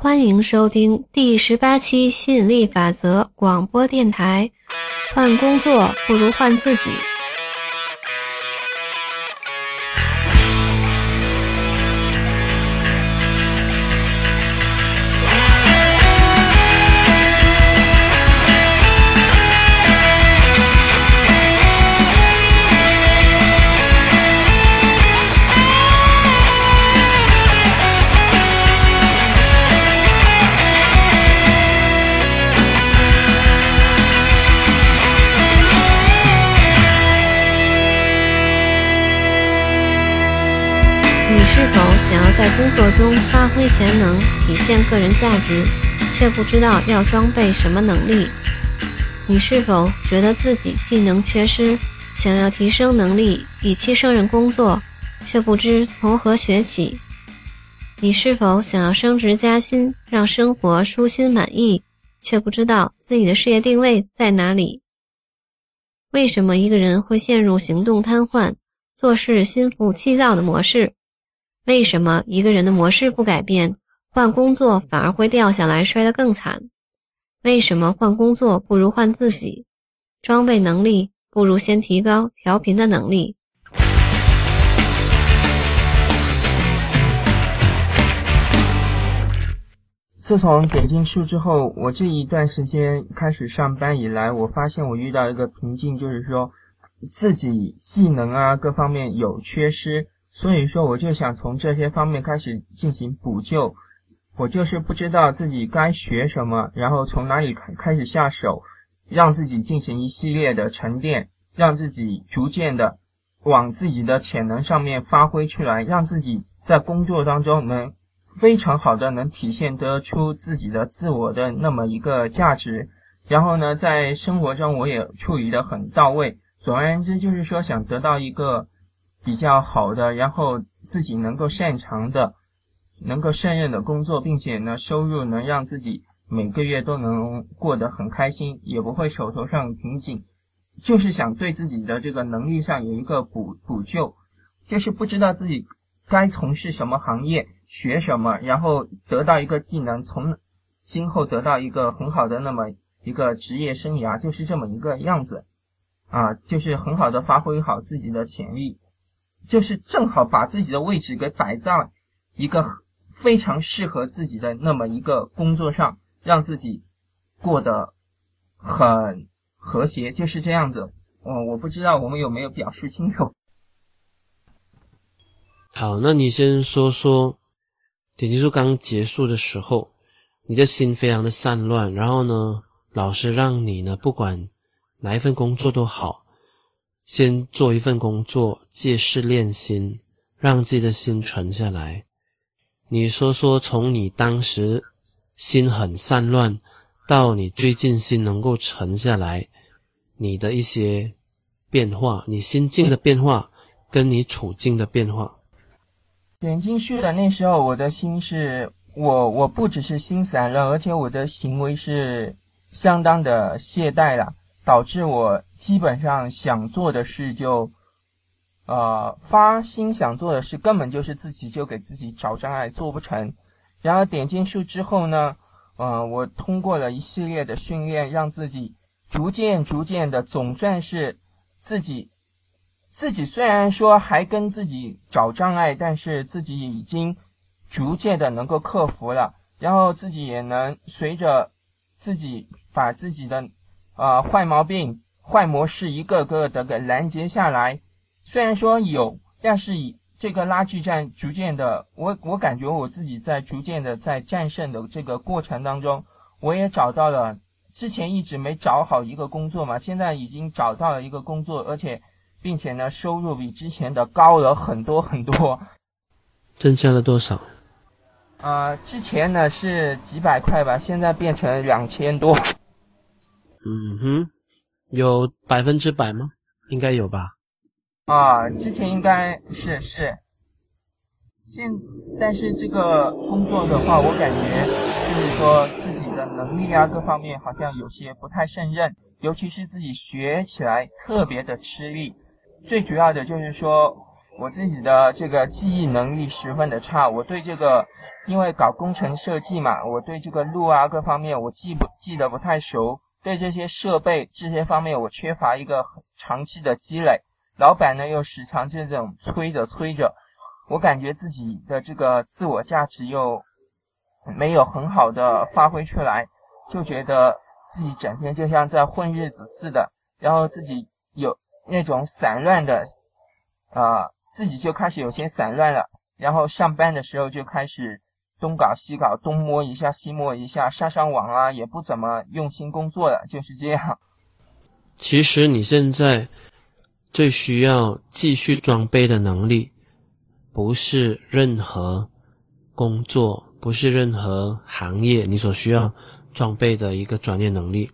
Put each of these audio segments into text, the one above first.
欢迎收听第十八期吸引力法则广播电台。换工作不如换自己。在工作中发挥潜能，体现个人价值，却不知道要装备什么能力？你是否觉得自己技能缺失，想要提升能力，以期胜任工作，却不知从何学起？你是否想要升职加薪，让生活舒心满意，却不知道自己的事业定位在哪里？为什么一个人会陷入行动瘫痪、做事心浮气躁的模式？为什么一个人的模式不改变，换工作反而会掉下来，摔得更惨？为什么换工作不如换自己？装备能力不如先提高调频的能力。自从点进数之后，我这一段时间开始上班以来，我发现我遇到一个瓶颈，就是说自己技能啊各方面有缺失，所以说我就想从这些方面开始进行补救。我就是不知道自己该学什么，然后从哪里开开始下手，让自己进行一系列的沉淀，让自己逐渐的往自己的潜能上面发挥出来，让自己在工作当中能。非常好的能体现得出自己的自我的那么一个价值，然后呢，在生活中我也处理的很到位。总而言之，就是说想得到一个比较好的，然后自己能够擅长的、能够胜任的工作，并且呢，收入能让自己每个月都能过得很开心，也不会手头上瓶颈。就是想对自己的这个能力上有一个补补救，就是不知道自己。该从事什么行业，学什么，然后得到一个技能，从今后得到一个很好的那么一个职业生涯，就是这么一个样子，啊，就是很好的发挥好自己的潜力，就是正好把自己的位置给摆到一个非常适合自己的那么一个工作上，让自己过得很和谐，就是这样子。嗯，我不知道我们有没有表示清楚。好，那你先说说，点击数刚结束的时候，你的心非常的散乱，然后呢，老师让你呢，不管哪一份工作都好，先做一份工作，借势练心，让自己的心沉下来。你说说，从你当时心很散乱，到你最近心能够沉下来，你的一些变化，你心境的变化，跟你处境的变化。点进去的那时候，我的心是我，我不只是心散了，而且我的行为是相当的懈怠了，导致我基本上想做的事就，呃，发心想做的事根本就是自己就给自己找障碍，做不成。然后点进去之后呢，嗯，我通过了一系列的训练，让自己逐渐逐渐的，总算是自己。自己虽然说还跟自己找障碍，但是自己已经逐渐的能够克服了，然后自己也能随着自己把自己的呃坏毛病、坏模式一个个的给拦截下来。虽然说有，但是以这个拉锯战逐渐的，我我感觉我自己在逐渐的在战胜的这个过程当中，我也找到了之前一直没找好一个工作嘛，现在已经找到了一个工作，而且。并且呢，收入比之前的高了很多很多，增加了多少？啊，之前呢是几百块吧，现在变成两千多。嗯哼，有百分之百吗？应该有吧。啊，之前应该是是。现但是这个工作的话，我感觉就是说自己的能力啊，各方面好像有些不太胜任，尤其是自己学起来特别的吃力。最主要的就是说，我自己的这个记忆能力十分的差。我对这个，因为搞工程设计嘛，我对这个路啊各方面我记不记得不太熟，对这些设备这些方面我缺乏一个长期的积累。老板呢又时常这种催着催着，我感觉自己的这个自我价值又没有很好的发挥出来，就觉得自己整天就像在混日子似的，然后自己有那种散乱的，啊。自己就开始有些散乱了，然后上班的时候就开始东搞西搞，东摸一下西摸一下，上上网啊，也不怎么用心工作了，就是这样。其实你现在最需要继续装备的能力，不是任何工作，不是任何行业你所需要装备的一个专业能力，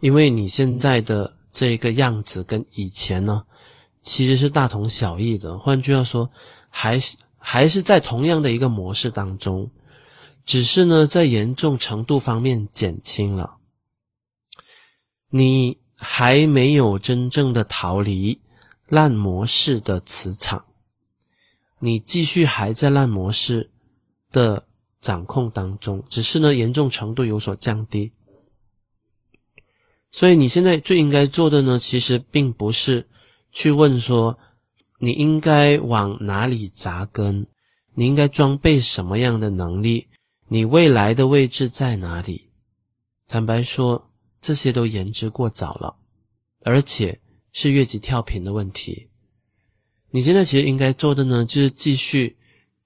因为你现在的这个样子跟以前呢。其实是大同小异的，换句话说，还是还是在同样的一个模式当中，只是呢，在严重程度方面减轻了。你还没有真正的逃离烂模式的磁场，你继续还在烂模式的掌控当中，只是呢，严重程度有所降低。所以你现在最应该做的呢，其实并不是。去问说，你应该往哪里扎根？你应该装备什么样的能力？你未来的位置在哪里？坦白说，这些都言之过早了，而且是越级跳频的问题。你现在其实应该做的呢，就是继续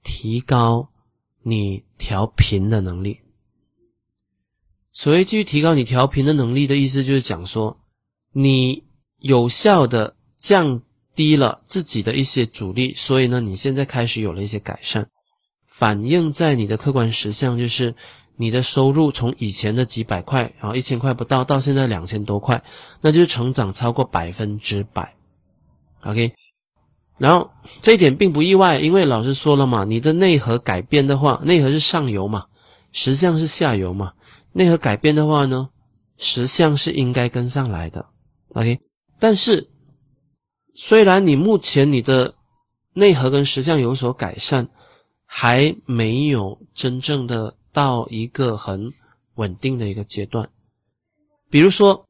提高你调频的能力。所谓继续提高你调频的能力的意思，就是讲说，你有效的。降低了自己的一些阻力，所以呢，你现在开始有了一些改善，反映在你的客观实相，就是你的收入从以前的几百块，啊一千块不到，到现在两千多块，那就是成长超过百分之百。OK，然后这一点并不意外，因为老师说了嘛，你的内核改变的话，内核是上游嘛，实相是下游嘛，内核改变的话呢，实相是应该跟上来的。OK，但是。虽然你目前你的内核跟实相有所改善，还没有真正的到一个很稳定的一个阶段。比如说，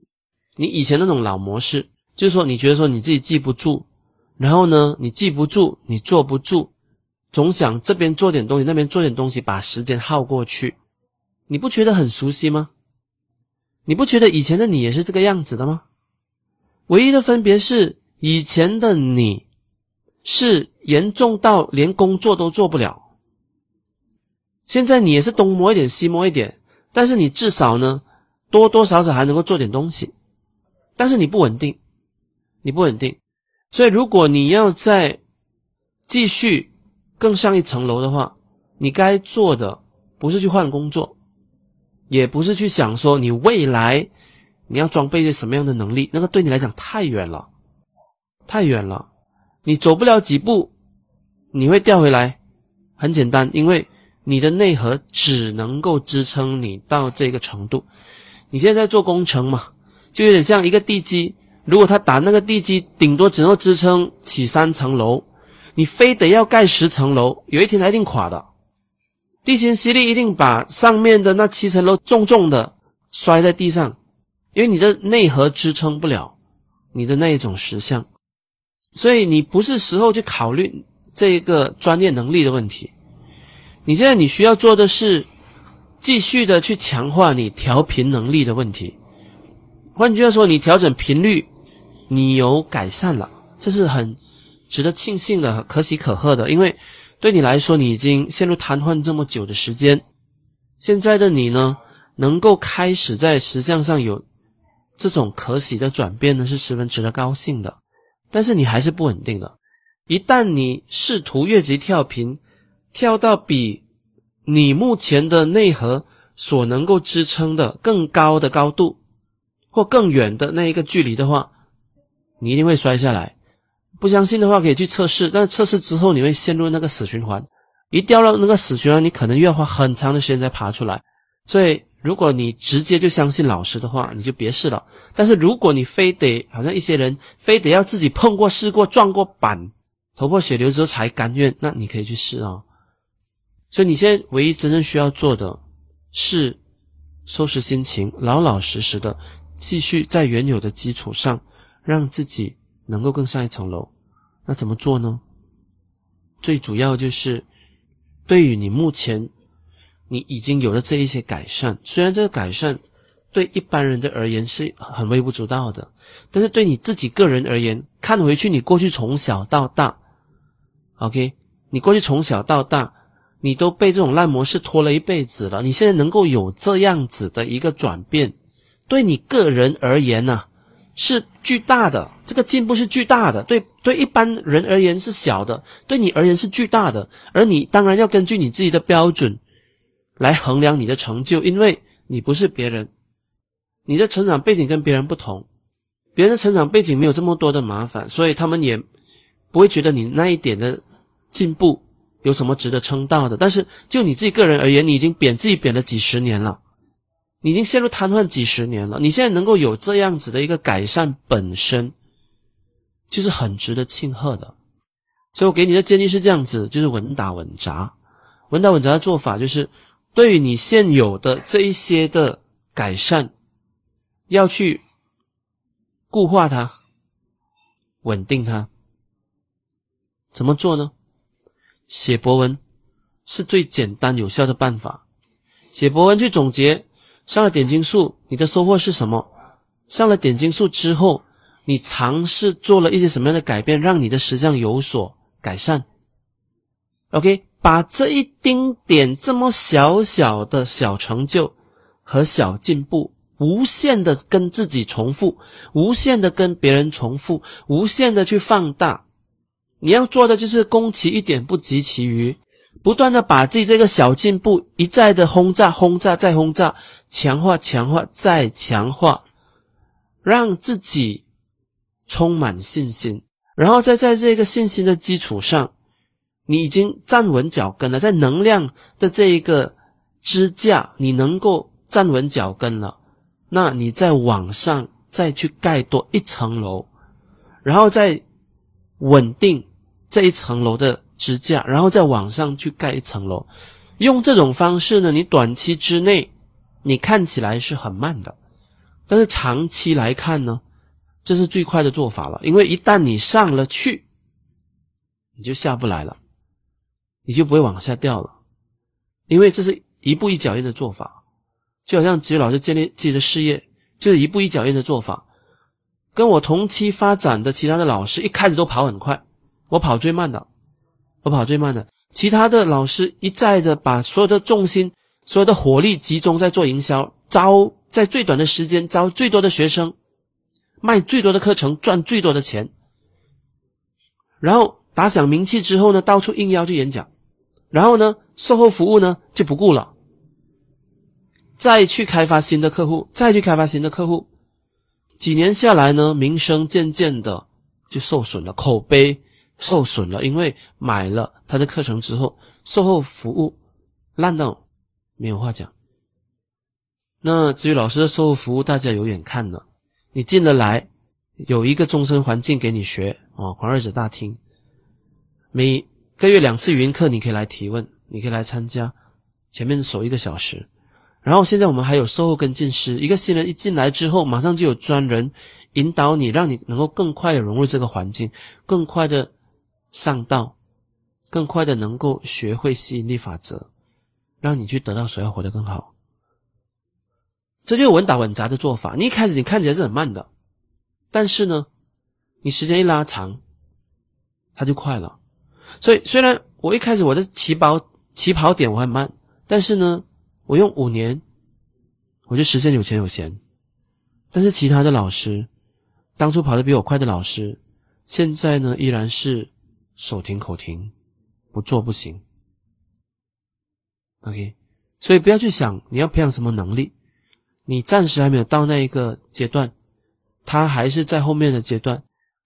你以前那种老模式，就是说你觉得说你自己记不住，然后呢，你记不住，你坐不住，总想这边做点东西，那边做点东西，把时间耗过去，你不觉得很熟悉吗？你不觉得以前的你也是这个样子的吗？唯一的分别是。以前的你是严重到连工作都做不了，现在你也是东摸一点西摸一点，但是你至少呢多多少少还能够做点东西，但是你不稳定，你不稳定，所以如果你要再继续更上一层楼的话，你该做的不是去换工作，也不是去想说你未来你要装备一些什么样的能力，那个对你来讲太远了。太远了，你走不了几步，你会掉回来。很简单，因为你的内核只能够支撑你到这个程度。你现在做工程嘛，就有点像一个地基，如果他打那个地基，顶多只能支撑起三层楼，你非得要盖十层楼，有一天它一定垮的。地心吸力一定把上面的那七层楼重重的摔在地上，因为你的内核支撑不了你的那一种实相。所以你不是时候去考虑这个专业能力的问题，你现在你需要做的是继续的去强化你调频能力的问题。换句话说，你调整频率，你有改善了，这是很值得庆幸的、可喜可贺的。因为对你来说，你已经陷入瘫痪这么久的时间，现在的你呢，能够开始在实相上有这种可喜的转变呢，是十分值得高兴的。但是你还是不稳定的，一旦你试图越级跳频，跳到比你目前的内核所能够支撑的更高的高度，或更远的那一个距离的话，你一定会摔下来。不相信的话，可以去测试。但测试之后，你会陷入那个死循环，一掉到那个死循环，你可能又要花很长的时间才爬出来。所以。如果你直接就相信老师的话，你就别试了。但是如果你非得，好像一些人非得要自己碰过、试过、撞过板，头破血流之后才甘愿，那你可以去试啊。所以你现在唯一真正需要做的是收拾心情，老老实实的继续在原有的基础上，让自己能够更上一层楼。那怎么做呢？最主要就是对于你目前你已经有了这一些改善，虽然这个改善对一般人的而言是很微不足道的，但是对你自己个人而言，看回去你过去从小到大，OK，你过去从小到大。你都被这种烂模式拖了一辈子了，你现在能够有这样子的一个转变，对你个人而言呢，是巨大的，这个进步是巨大的。对对，一般人而言是小的，对你而言是巨大的。而你当然要根据你自己的标准来衡量你的成就，因为你不是别人，你的成长背景跟别人不同，别人的成长背景没有这么多的麻烦，所以他们也不会觉得你那一点的进步。有什么值得称道的？但是就你自己个人而言，你已经贬自己贬了几十年了，你已经陷入瘫痪几十年了。你现在能够有这样子的一个改善，本身就是很值得庆贺的。所以我给你的建议是这样子：就是稳打稳扎。稳打稳扎的做法就是，对于你现有的这一些的改善，要去固化它，稳定它。怎么做呢？写博文是最简单有效的办法。写博文去总结上了点金术，你的收获是什么？上了点金术之后，你尝试做了一些什么样的改变，让你的实相有所改善？OK，把这一丁点这么小小的小成就和小进步，无限的跟自己重复，无限的跟别人重复，无限的去放大。你要做的就是攻其一点，不及其余，不断的把自己这个小进步一再的轰炸、轰炸、再轰炸，强化、强化、再强化，让自己充满信心，然后再在这个信心的基础上，你已经站稳脚跟了，在能量的这一个支架，你能够站稳脚跟了，那你再往上再去盖多一层楼，然后再稳定。这一层楼的支架，然后再往上去盖一层楼，用这种方式呢，你短期之内你看起来是很慢的，但是长期来看呢，这是最快的做法了。因为一旦你上了去，你就下不来了，你就不会往下掉了，因为这是一步一脚印的做法，就好像吉宇老师建立自己的事业，就是一步一脚印的做法。跟我同期发展的其他的老师，一开始都跑很快。我跑最慢的，我跑最慢的。其他的老师一再的把所有的重心、所有的火力集中在做营销，招在最短的时间招最多的学生，卖最多的课程，赚最多的钱。然后打响名气之后呢，到处应邀去演讲，然后呢，售后服务呢就不顾了，再去开发新的客户，再去开发新的客户。几年下来呢，名声渐渐的就受损了，口碑。受损了，因为买了他的课程之后，售后服务烂到没有话讲。那至于老师的售后服务，大家有眼看了，你进得来，有一个终身环境给你学啊，黄二者大厅，每个月两次语音课，你可以来提问，你可以来参加，前面守一个小时。然后现在我们还有售后跟进师，一个新人一进来之后，马上就有专人引导你，让你能够更快的融入这个环境，更快的。上道，更快的能够学会吸引力法则，让你去得到所要活得更好。这就是稳打稳扎的做法。你一开始你看起来是很慢的，但是呢，你时间一拉长，它就快了。所以虽然我一开始我的起跑起跑点我很慢，但是呢，我用五年，我就实现有钱有闲。但是其他的老师，当初跑得比我快的老师，现在呢依然是。手停口停，不做不行。OK，所以不要去想你要培养什么能力，你暂时还没有到那一个阶段，他还是在后面的阶段。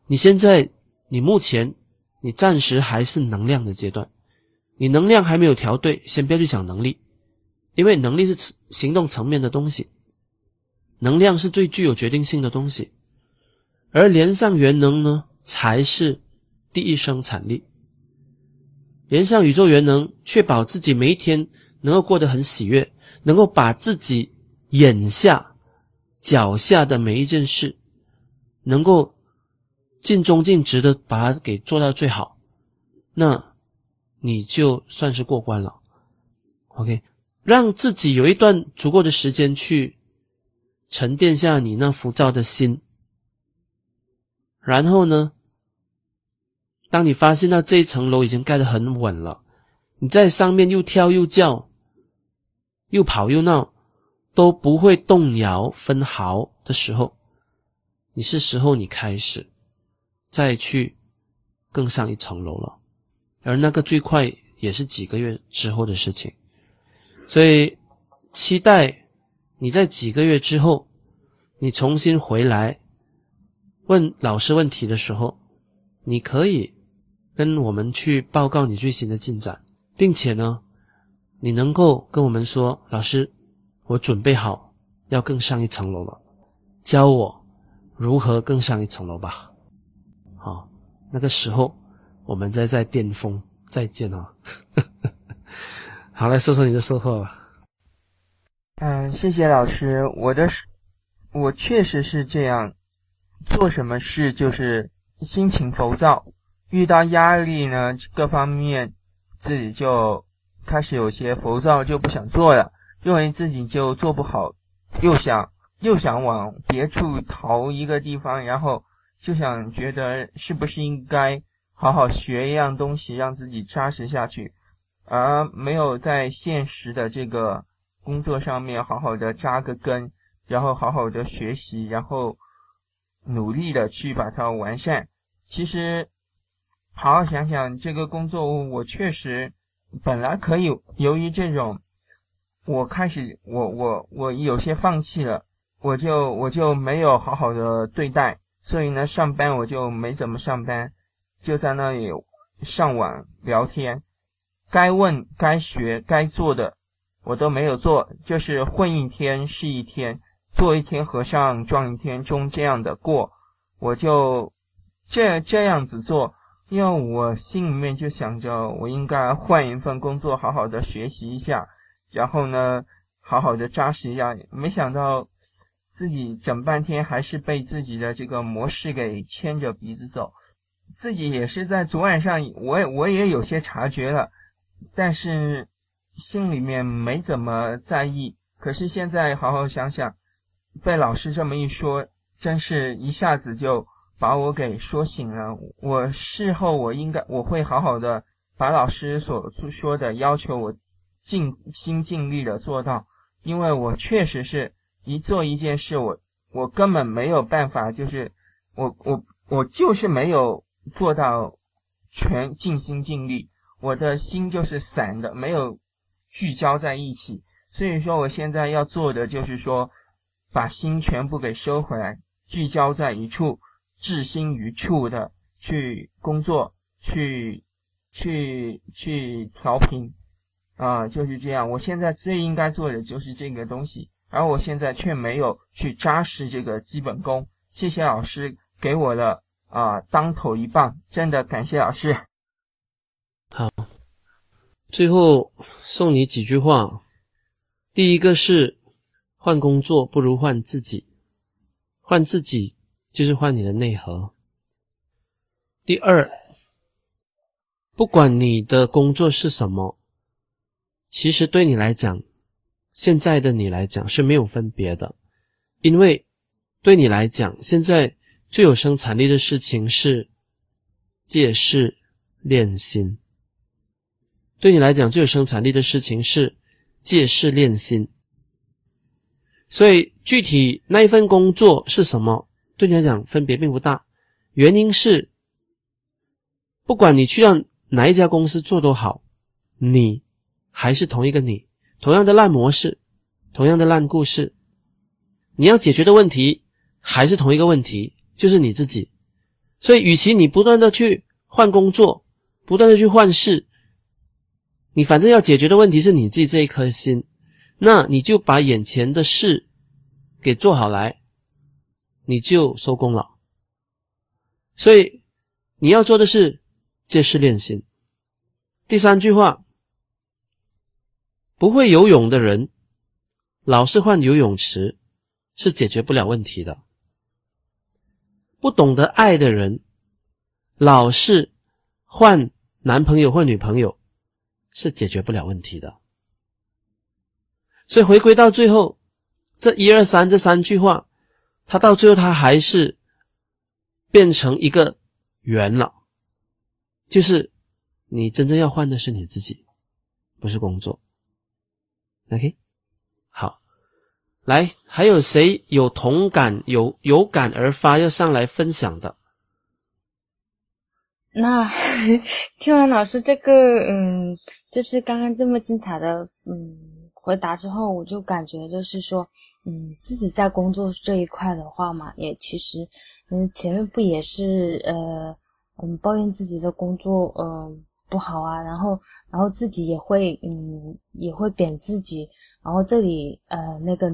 你现在，你目前，你暂时还是能量的阶段，你能量还没有调对，先不要去想能力，因为能力是行动层面的东西，能量是最具有决定性的东西，而连上元能呢，才是。第一生产力。连上宇宙元能，确保自己每一天能够过得很喜悦，能够把自己眼下、脚下的每一件事，能够尽忠尽职的把它给做到最好，那你就算是过关了。OK，让自己有一段足够的时间去沉淀下你那浮躁的心，然后呢？当你发现到这一层楼已经盖得很稳了，你在上面又跳又叫，又跑又闹，都不会动摇分毫的时候，你是时候你开始再去更上一层楼了，而那个最快也是几个月之后的事情，所以期待你在几个月之后，你重新回来问老师问题的时候，你可以。跟我们去报告你最新的进展，并且呢，你能够跟我们说，老师，我准备好要更上一层楼了，教我如何更上一层楼吧。哦，那个时候我们再在巅峰再见啊！好，来说说你的收获吧。嗯，谢谢老师。我的，我确实是这样，做什么事就是心情浮躁。遇到压力呢，各方面自己就开始有些浮躁，就不想做了，认为自己就做不好，又想又想往别处逃一个地方，然后就想觉得是不是应该好好学一样东西，让自己扎实下去，而没有在现实的这个工作上面好好的扎个根，然后好好的学习，然后努力的去把它完善。其实。好好想想，这个工作我确实本来可以，由于这种，我开始我我我有些放弃了，我就我就没有好好的对待，所以呢，上班我就没怎么上班，就在那里上网聊天，该问该学该做的我都没有做，就是混一天是一天，做一天和尚撞一天钟这样的过，我就这这样子做。因为我心里面就想着，我应该换一份工作，好好的学习一下，然后呢，好好的扎实一下。没想到自己整半天还是被自己的这个模式给牵着鼻子走。自己也是在昨晚上，我也我也有些察觉了，但是心里面没怎么在意。可是现在好好想想，被老师这么一说，真是一下子就。把我给说醒了。我事后我应该我会好好的把老师所说的要求我尽心尽力的做到，因为我确实是一做一件事，我我根本没有办法，就是我我我就是没有做到全尽心尽力，我的心就是散的，没有聚焦在一起。所以说，我现在要做的就是说，把心全部给收回来，聚焦在一处。置心于处的去工作，去去去调频，啊，就是这样。我现在最应该做的就是这个东西，而我现在却没有去扎实这个基本功。谢谢老师给我的啊当头一棒，真的感谢老师。好，最后送你几句话。第一个是换工作不如换自己，换自己。就是换你的内核。第二，不管你的工作是什么，其实对你来讲，现在的你来讲是没有分别的，因为对你来讲，现在最有生产力的事情是借势练心。对你来讲，最有生产力的事情是借势练心。所以，具体那一份工作是什么？对你来讲分别并不大，原因是，不管你去到哪一家公司做多好，你还是同一个你，同样的烂模式，同样的烂故事，你要解决的问题还是同一个问题，就是你自己。所以，与其你不断的去换工作，不断的去换事，你反正要解决的问题是你自己这一颗心，那你就把眼前的事给做好来。你就收工了，所以你要做的是借势练心。第三句话，不会游泳的人，老是换游泳池是解决不了问题的。不懂得爱的人，老是换男朋友或女朋友是解决不了问题的。所以回归到最后，这一二三这三句话，它到最后它还是变成一个圆了，就是你真正要换的是你自己，不是工作。OK，好，来，还有谁有同感、有有感而发要上来分享的？那 听完老师这个，嗯，就是刚刚这么精彩的，嗯。回答之后，我就感觉就是说，嗯，自己在工作这一块的话嘛，也其实，嗯，前面不也是呃，嗯，抱怨自己的工作，嗯，不好啊，然后，然后自己也会，嗯，也会贬自己，然后这里，呃，那个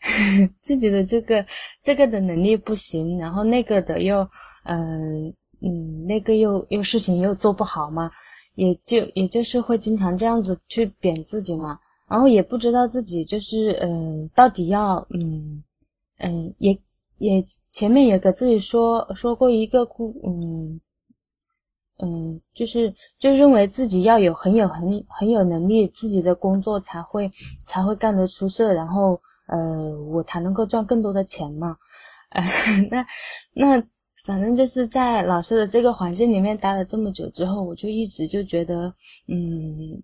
自己的这个这个的能力不行，然后那个的又，嗯嗯，那个又又事情又做不好嘛，也就也就是会经常这样子去贬自己嘛。然后也不知道自己就是嗯，到底要嗯嗯，也也前面也给自己说说过一个故嗯嗯，就是就认为自己要有很有很很有能力，自己的工作才会才会干得出色，然后呃我才能够赚更多的钱嘛。呃，那那反正就是在老师的这个环境里面待了这么久之后，我就一直就觉得嗯。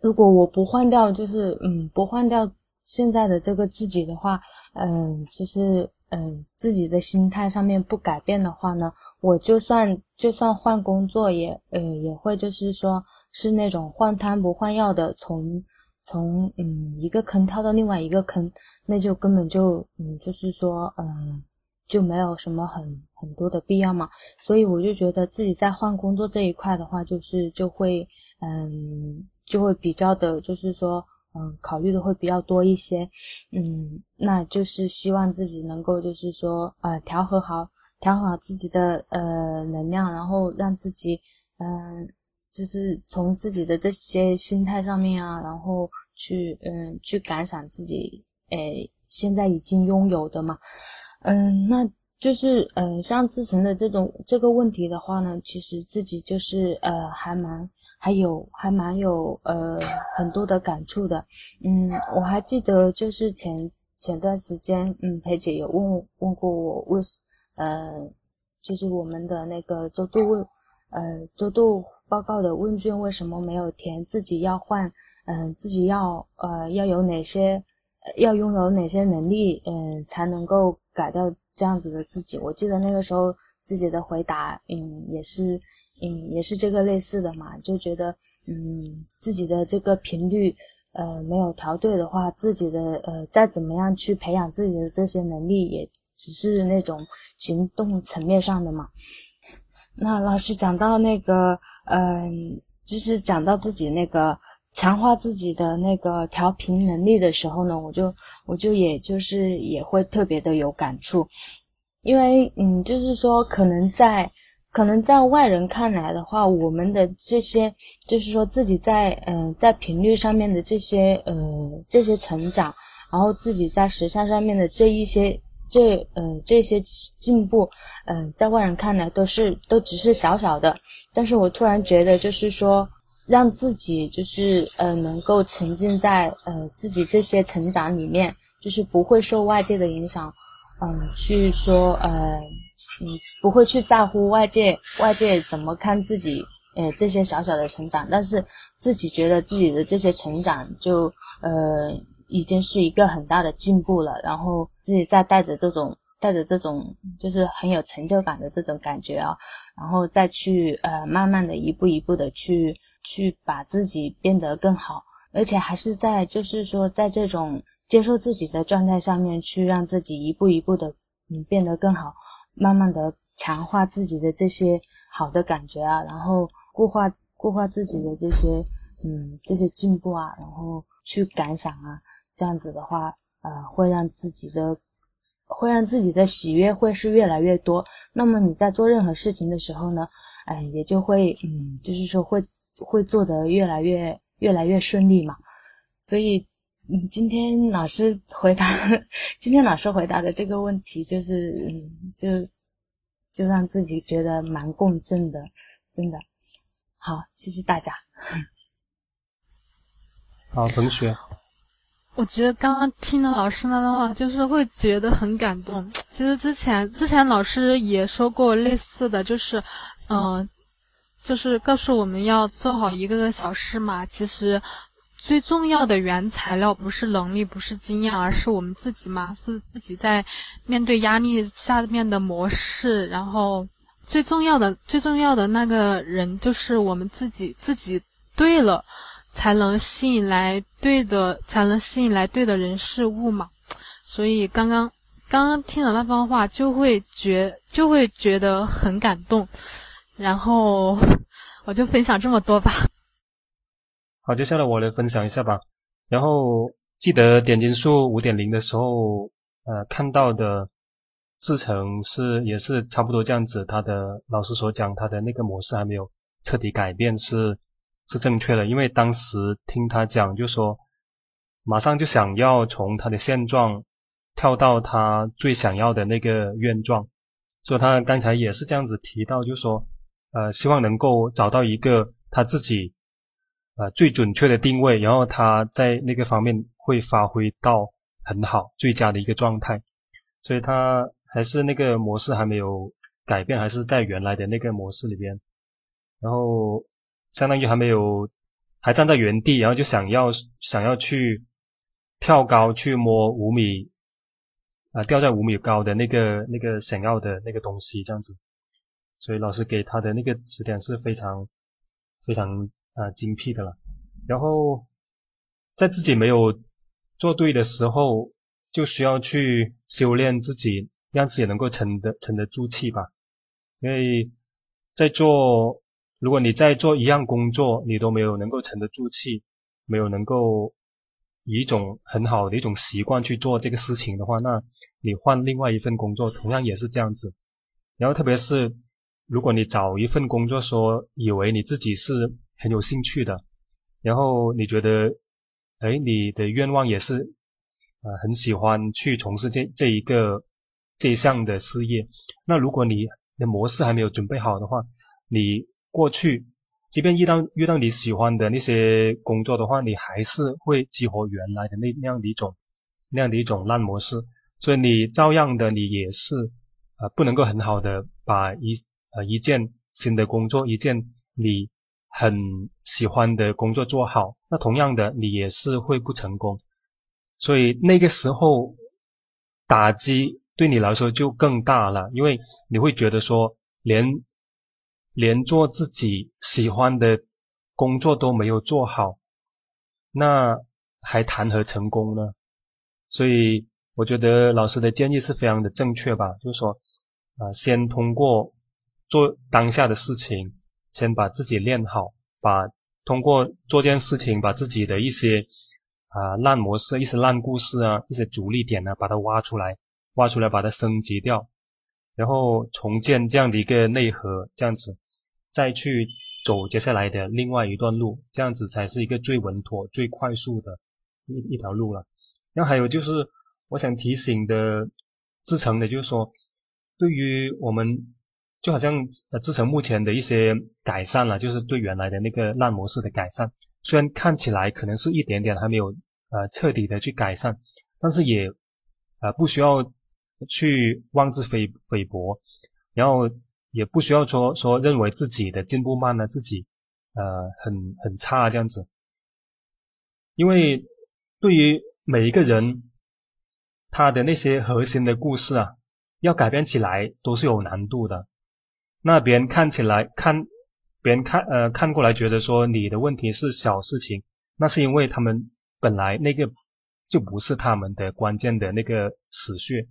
如果我不换掉，就是嗯，不换掉现在的这个自己的话，嗯，就是嗯，自己的心态上面不改变的话呢，我就算就算换工作，也呃也会就是说是那种换汤不换药的，从从嗯一个坑跳到另外一个坑，那就根本就嗯就是说嗯就没有什么很很多的必要嘛。所以我就觉得自己在换工作这一块的话，就是就会嗯。就会比较的，就是说，嗯，考虑的会比较多一些，嗯，那就是希望自己能够，就是说，呃，调和好，调好自己的呃能量，然后让自己，嗯，就是从自己的这些心态上面啊，然后去，嗯，去感赏自己，诶，现在已经拥有的嘛，嗯，那就是，嗯，像自成的这种这个问题的话呢，其实自己就是，呃，还蛮。还有还蛮有呃很多的感触的，嗯，我还记得就是前前段时间，嗯，裴姐有问问过我为，呃，就是我们的那个周度问，呃，周度报告的问卷为什么没有填自己要换，嗯，自己要呃要有哪些，要拥有哪些能力，嗯，才能够改掉这样子的自己？我记得那个时候自己的回答，嗯，也是。嗯，也是这个类似的嘛，就觉得，嗯，自己的这个频率，呃，没有调对的话，自己的呃，再怎么样去培养自己的这些能力，也只是那种行动层面上的嘛。那老师讲到那个，嗯，就是讲到自己那个强化自己的那个调频能力的时候呢，我就我就也就是也会特别的有感触，因为嗯，就是说可能在。可能在外人看来的话，我们的这些就是说自己在嗯在频率上面的这些呃这些成长，然后自己在时尚上面的这一些这呃这些进步，嗯，在外人看来都是都只是小小的。但是我突然觉得，就是说让自己就是呃能够沉浸在呃自己这些成长里面，就是不会受外界的影响，嗯，去说呃。嗯，不会去在乎外界外界怎么看自己，呃，这些小小的成长，但是自己觉得自己的这些成长就呃已经是一个很大的进步了，然后自己再带着这种带着这种就是很有成就感的这种感觉啊，然后再去呃慢慢的一步一步的去去把自己变得更好，而且还是在就是说在这种接受自己的状态上面去让自己一步一步的嗯变得更好。慢慢的强化自己的这些好的感觉啊，然后固化固化自己的这些嗯这些进步啊，然后去感想啊，这样子的话，呃，会让自己的会让自己的喜悦会是越来越多。那么你在做任何事情的时候呢，哎，也就会嗯，就是说会会做得越来越越来越顺利嘛。所以，嗯，今天老师回答，今天老师回答的这个问题，就是嗯，就就让自己觉得蛮共振的，真的。好，谢谢大家。好，同学。我觉得刚刚听了老师那段话，就是会觉得很感动。其实之前之前老师也说过类似的，就是，嗯，就是告诉我们要做好一个个小事嘛。其实最重要的原材料不是能力，不是经验，而是我们自己嘛，是自己在面对压力下面的模式。然后最重要的最重要的那个人就是我们自己，自己对了。才能吸引来对的，才能吸引来对的人事物嘛。所以刚刚刚刚听了那番话，就会觉就会觉得很感动。然后我就分享这么多吧。好，接下来我来分享一下吧。然后记得点金术五点零的时候，呃，看到的制成是也是差不多这样子。他的老师所讲，他的那个模式还没有彻底改变是。是正确的，因为当时听他讲，就说马上就想要从他的现状跳到他最想要的那个愿状，所以他刚才也是这样子提到，就说呃，希望能够找到一个他自己呃最准确的定位，然后他在那个方面会发挥到很好、最佳的一个状态，所以他还是那个模式还没有改变，还是在原来的那个模式里边，然后。相当于还没有，还站在原地，然后就想要想要去跳高去摸五米，啊，掉在五米高的那个那个想要的那个东西这样子，所以老师给他的那个指点是非常非常啊精辟的了。然后在自己没有做对的时候，就需要去修炼自己，让自己能够沉得沉得住气吧，因为在做。如果你在做一样工作，你都没有能够沉得住气，没有能够以一种很好的一种习惯去做这个事情的话，那你换另外一份工作，同样也是这样子。然后特别是如果你找一份工作，说以为你自己是很有兴趣的，然后你觉得，哎，你的愿望也是，呃，很喜欢去从事这这一个这一项的事业，那如果你的模式还没有准备好的话，你。过去，即便遇到遇到你喜欢的那些工作的话，你还是会激活原来的那那样的一种那样的一种烂模式，所以你照样的你也是呃不能够很好的把一呃一件新的工作一件你很喜欢的工作做好，那同样的你也是会不成功，所以那个时候打击对你来说就更大了，因为你会觉得说连。连做自己喜欢的工作都没有做好，那还谈何成功呢？所以我觉得老师的建议是非常的正确吧，就是说，啊，先通过做当下的事情，先把自己练好，把通过做件事情，把自己的一些啊烂模式、一些烂故事啊、一些阻力点呢，把它挖出来，挖出来把它升级掉，然后重建这样的一个内核，这样子。再去走接下来的另外一段路，这样子才是一个最稳妥、最快速的一一条路了。然后还有就是，我想提醒的志成的，就是说，对于我们，就好像呃志成目前的一些改善了，就是对原来的那个烂模式的改善，虽然看起来可能是一点点还没有呃彻底的去改善，但是也呃不需要去妄自菲菲薄，然后。也不需要说说认为自己的进步慢了，自己呃很很差这样子，因为对于每一个人，他的那些核心的故事啊，要改变起来都是有难度的。那别人看起来看，别人看呃看过来觉得说你的问题是小事情，那是因为他们本来那个就不是他们的关键的那个死穴。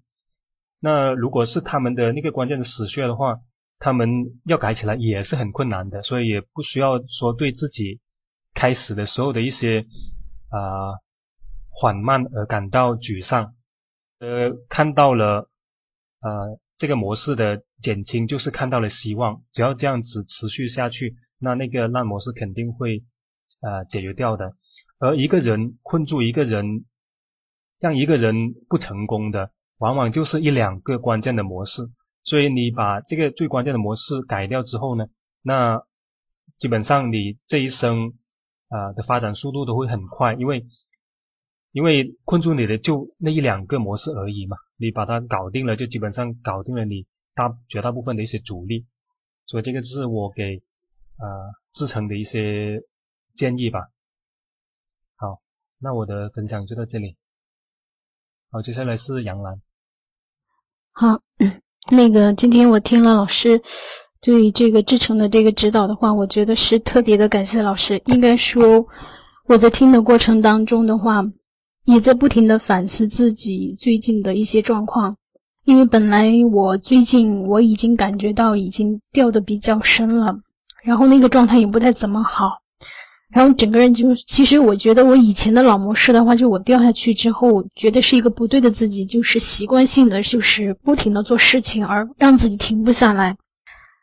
那如果是他们的那个关键的死穴的话，他们要改起来也是很困难的，所以也不需要说对自己开始的时候的一些啊缓慢而感到沮丧。呃，看到了呃，这个模式的减轻就是看到了希望，只要这样子持续下去，那那个烂模式肯定会呃解决掉的。而一个人困住一个人，让一个人不成功的，往往就是一两个关键的模式。所以你把这个最关键的模式改掉之后呢，那基本上你这一生啊的发展速度都会很快，因为因为困住你的就那一两个模式而已嘛。你把它搞定了，就基本上搞定了你大绝大部分的一些阻力，所以这个是我给呃志成的一些建议吧。好，那我的分享就到这里。好，接下来是杨澜。好，那个今天我听了老师对这个志成的这个指导的话，我觉得是特别的感谢老师。应该说我在听的过程当中的话。也在不停的反思自己最近的一些状况，因为本来我最近我已经感觉到已经掉的比较深了，然后那个状态也不太怎么好，然后整个人就其实我觉得我以前的老模式的话，就我掉下去之后，觉得是一个不对的自己，就是习惯性的就是不停的做事情，而让自己停不下来，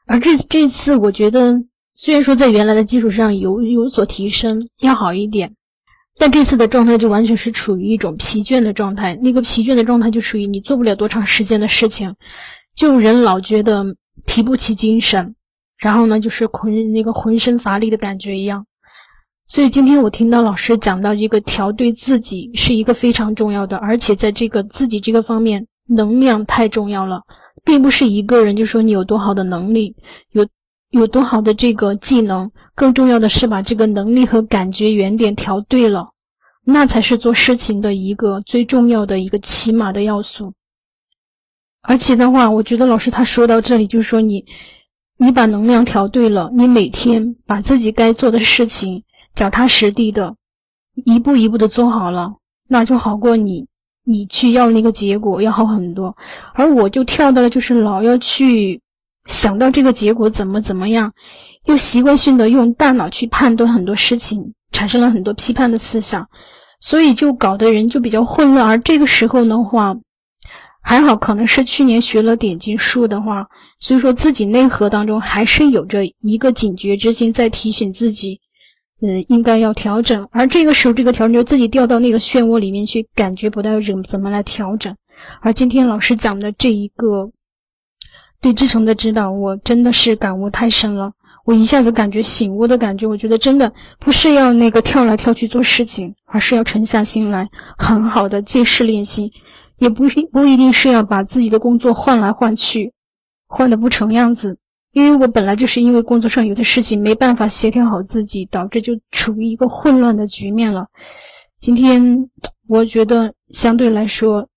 而这这次我觉得虽然说在原来的基础上有有所提升，要好一点。但这次的状态就完全是处于一种疲倦的状态，那个疲倦的状态就属于你做不了多长时间的事情，就人老觉得提不起精神，然后呢就是浑那个浑身乏力的感觉一样。所以今天我听到老师讲到一个调对自己是一个非常重要的，而且在这个自己这个方面能量太重要了，并不是一个人就说你有多好的能力有。有多好的这个技能，更重要的是把这个能力和感觉原点调对了，那才是做事情的一个最重要的一个起码的要素。而且的话，我觉得老师他说到这里，就是说你，你把能量调对了，你每天把自己该做的事情脚踏实地的，一步一步的做好了，那就好过你，你去要那个结果要好很多。而我就跳到了，就是老要去。想到这个结果怎么怎么样，又习惯性的用大脑去判断很多事情，产生了很多批判的思想，所以就搞得人就比较混乱。而这个时候的话，还好可能是去年学了点金术的话，所以说自己内核当中还是有着一个警觉之心在提醒自己，嗯，应该要调整。而这个时候，这个调整就自己掉到那个漩涡里面去，感觉不到怎怎么来调整。而今天老师讲的这一个。对志成的指导，我真的是感悟太深了。我一下子感觉醒悟的感觉，我觉得真的不是要那个跳来跳去做事情，而是要沉下心来，很好的借势练习，也不是不一定是要把自己的工作换来换去，换的不成样子。因为我本来就是因为工作上有的事情没办法协调好自己，导致就处于一个混乱的局面了。今天我觉得相对来说，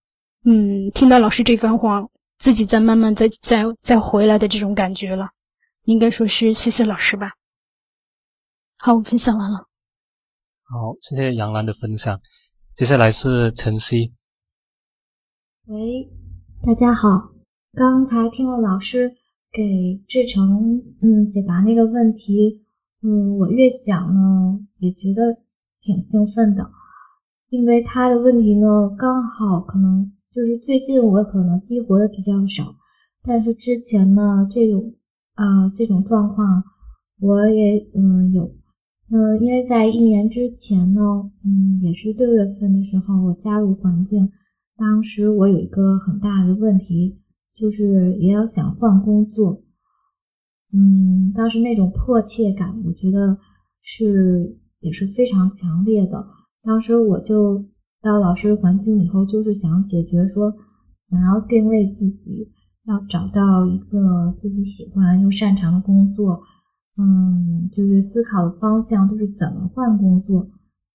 嗯，听到老师这番话。自己在慢慢再再再回来的这种感觉了，应该说是谢谢老师吧。好，我分享完了。好，谢谢杨澜的分享。接下来是晨曦。喂，大家好。刚才听了老师给志成嗯解答那个问题，嗯，我越想呢也觉得挺兴奋的，因为他的问题呢刚好可能。就是最近我可能激活的比较少，但是之前呢，这种啊这种状况我也嗯有，嗯，因为在一年之前呢，嗯，也是六月份的时候我加入环境，当时我有一个很大的问题，就是也要想换工作，嗯，当时那种迫切感，我觉得是也是非常强烈的，当时我就。到老师环境以后，就是想解决说，想要定位自己，要找到一个自己喜欢又擅长的工作，嗯，就是思考的方向都是怎么换工作，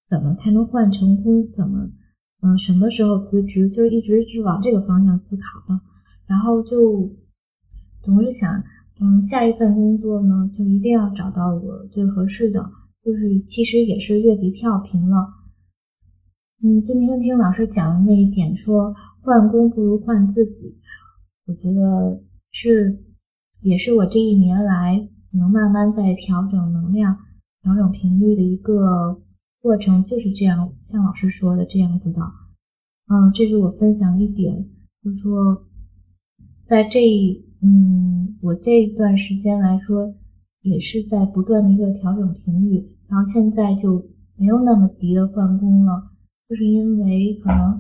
怎么才能换成功，怎么，嗯，什么时候辞职，就一直是往这个方向思考的，然后就总是想，嗯，下一份工作呢，就一定要找到我最合适的，就是其实也是越级跳频了。嗯，今天听老师讲的那一点，说换工不如换自己，我觉得是，也是我这一年来能慢慢在调整能量、调整频率的一个过程，就是这样，像老师说的这样子的。嗯，这是我分享一点，就是说，在这一嗯，我这一段时间来说，也是在不断的一个调整频率，然后现在就没有那么急的换工了，就是因为可能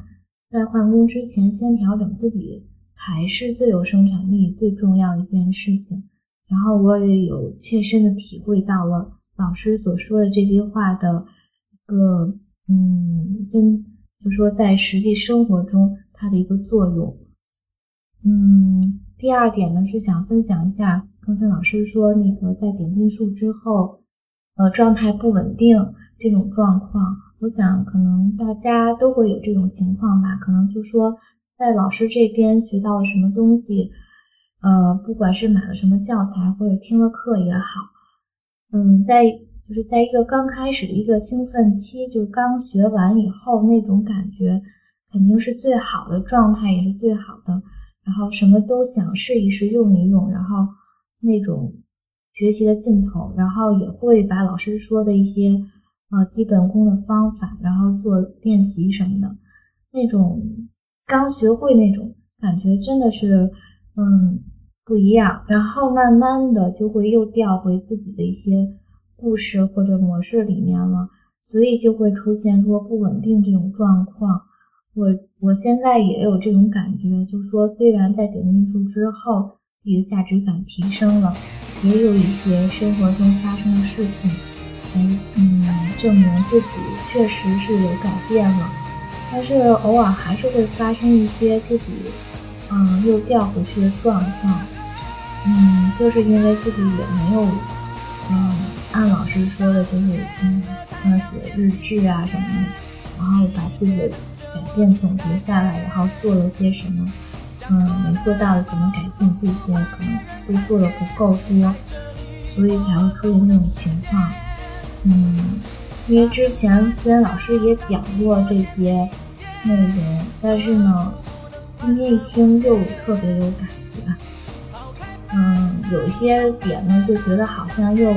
在换工之前先调整自己才是最有生产力、最重要一件事情。然后我也有切身的体会到了老师所说的这句话的一个嗯，真就说在实际生活中它的一个作用。嗯，第二点呢是想分享一下刚才老师说那个在点进数之后，呃，状态不稳定这种状况，我想可能大家都会有这种情况吧。可能就说在老师这边学到了什么东西。呃，不管是买了什么教材或者听了课也好，嗯，在就是在一个刚开始的一个兴奋期，就刚学完以后那种感觉，肯定是最好的状态，也是最好的。然后什么都想试一试，用一用，然后那种学习的劲头，然后也会把老师说的一些呃基本功的方法，然后做练习什么的，那种刚学会那种感觉，真的是嗯。不一样，然后慢慢的就会又调回自己的一些故事或者模式里面了，所以就会出现说不稳定这种状况。我我现在也有这种感觉，就说虽然在点进术之后，自己的价值感提升了，也有一些生活中发生的事情，哎，嗯，证明自己确实是有改变了，但是偶尔还是会发生一些自己。嗯，又掉回去的状况，嗯，就是因为自己也没有，嗯，按老师说的，就是嗯，像写日志啊什么的，然后把自己的改变总结下来，然后做了些什么，嗯，没做到的怎么改进，这些可能都做的不够多，所以才会出现这种情况。嗯，因为之前虽然老师也讲过这些内容，但是呢。今天一听又特别有感觉，嗯，有一些点呢就觉得好像又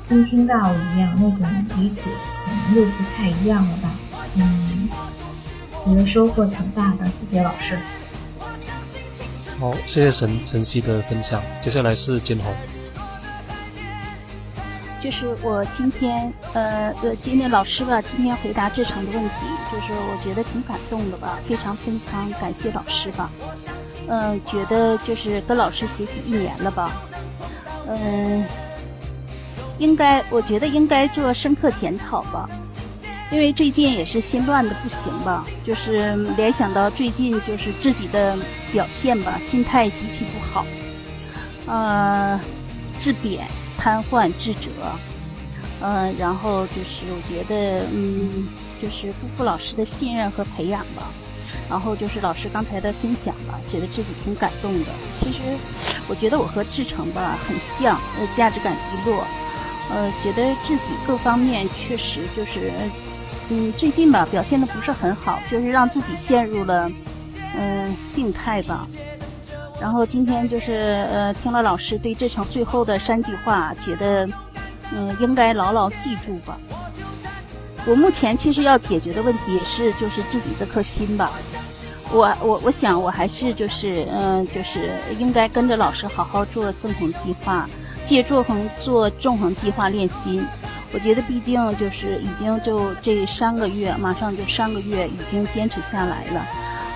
新听到一样，那种理解可能又不太一样了吧，嗯，觉得收获挺大的，谢谢老师。好，谢谢晨晨曦的分享，接下来是金红。就是我今天，呃呃，今天老师吧，今天回答志成的问题，就是我觉得挺感动的吧，非常非常感谢老师吧，嗯，觉得就是跟老师学习一年了吧，嗯，应该我觉得应该做深刻检讨吧，因为最近也是心乱的不行吧，就是联想到最近就是自己的表现吧，心态极其不好，呃，自贬。瘫痪、自责，嗯，然后就是我觉得，嗯，就是辜负老师的信任和培养吧。然后就是老师刚才的分享吧，觉得自己挺感动的。其实我觉得我和志成吧很像，呃，价值感低落，呃，觉得自己各方面确实就是，嗯，最近吧表现的不是很好，就是让自己陷入了，嗯，病态吧。然后今天就是呃听了老师对这场最后的三句话，觉得嗯应该牢牢记住吧。我目前其实要解决的问题也是就是自己这颗心吧。我我我想我还是就是嗯就是应该跟着老师好好做纵横计划，借纵横做纵横计划练心。我觉得毕竟就是已经就这三个月，马上就三个月已经坚持下来了。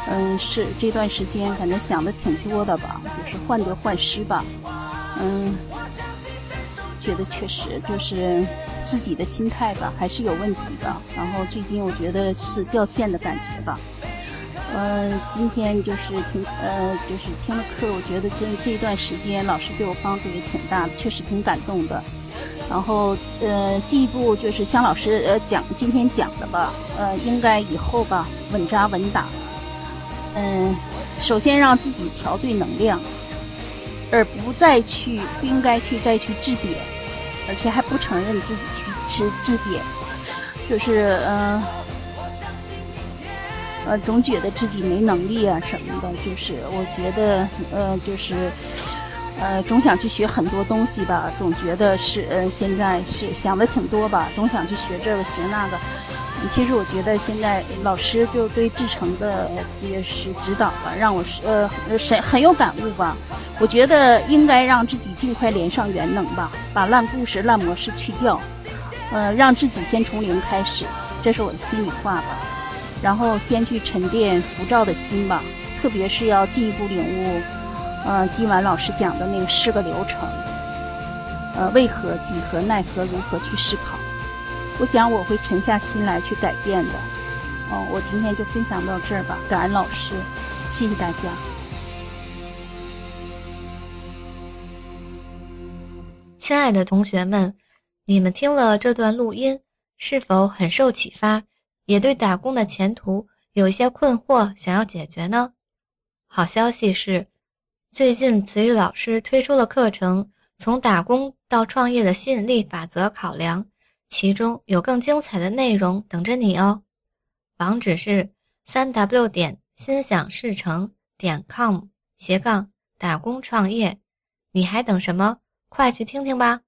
嗯，是这段时间反正想的挺多的吧，就是患得患失吧。嗯，觉得确实就是自己的心态吧，还是有问题的。然后最近我觉得是掉线的感觉吧。嗯，今天就是听呃，就是听了课，我觉得这这段时间老师对我帮助也挺大的，确实挺感动的。然后呃，进一步就是像老师呃讲今天讲的吧，呃，应该以后吧稳扎稳打。嗯，首先让自己调对能量，而不再去不应该去再去自贬，而且还不承认自己去吃自贬，就是嗯呃总觉得自己没能力啊什么的，就是我觉得呃就是呃总想去学很多东西吧，总觉得是呃现在是想的挺多吧，总想去学这个学那个。其实我觉得现在老师就对志成的也是指导吧，让我是呃很很有感悟吧。我觉得应该让自己尽快连上元能吧，把烂故事、烂模式去掉，呃，让自己先从零开始，这是我的心里话吧。然后先去沉淀浮躁的心吧，特别是要进一步领悟，呃，今晚老师讲的那个四个流程，呃，为何、几何、奈何，如何去思考。我想我会沉下心来去改变的。哦，我今天就分享到这儿吧，感恩老师，谢谢大家。亲爱的同学们，你们听了这段录音，是否很受启发？也对打工的前途有一些困惑，想要解决呢？好消息是，最近词语老师推出了课程《从打工到创业的吸引力法则考量》，其中有更精彩的内容等着你哦。网址是三 w 点心想事成点 com 斜杠打工创业，你还等什么？快去听听吧！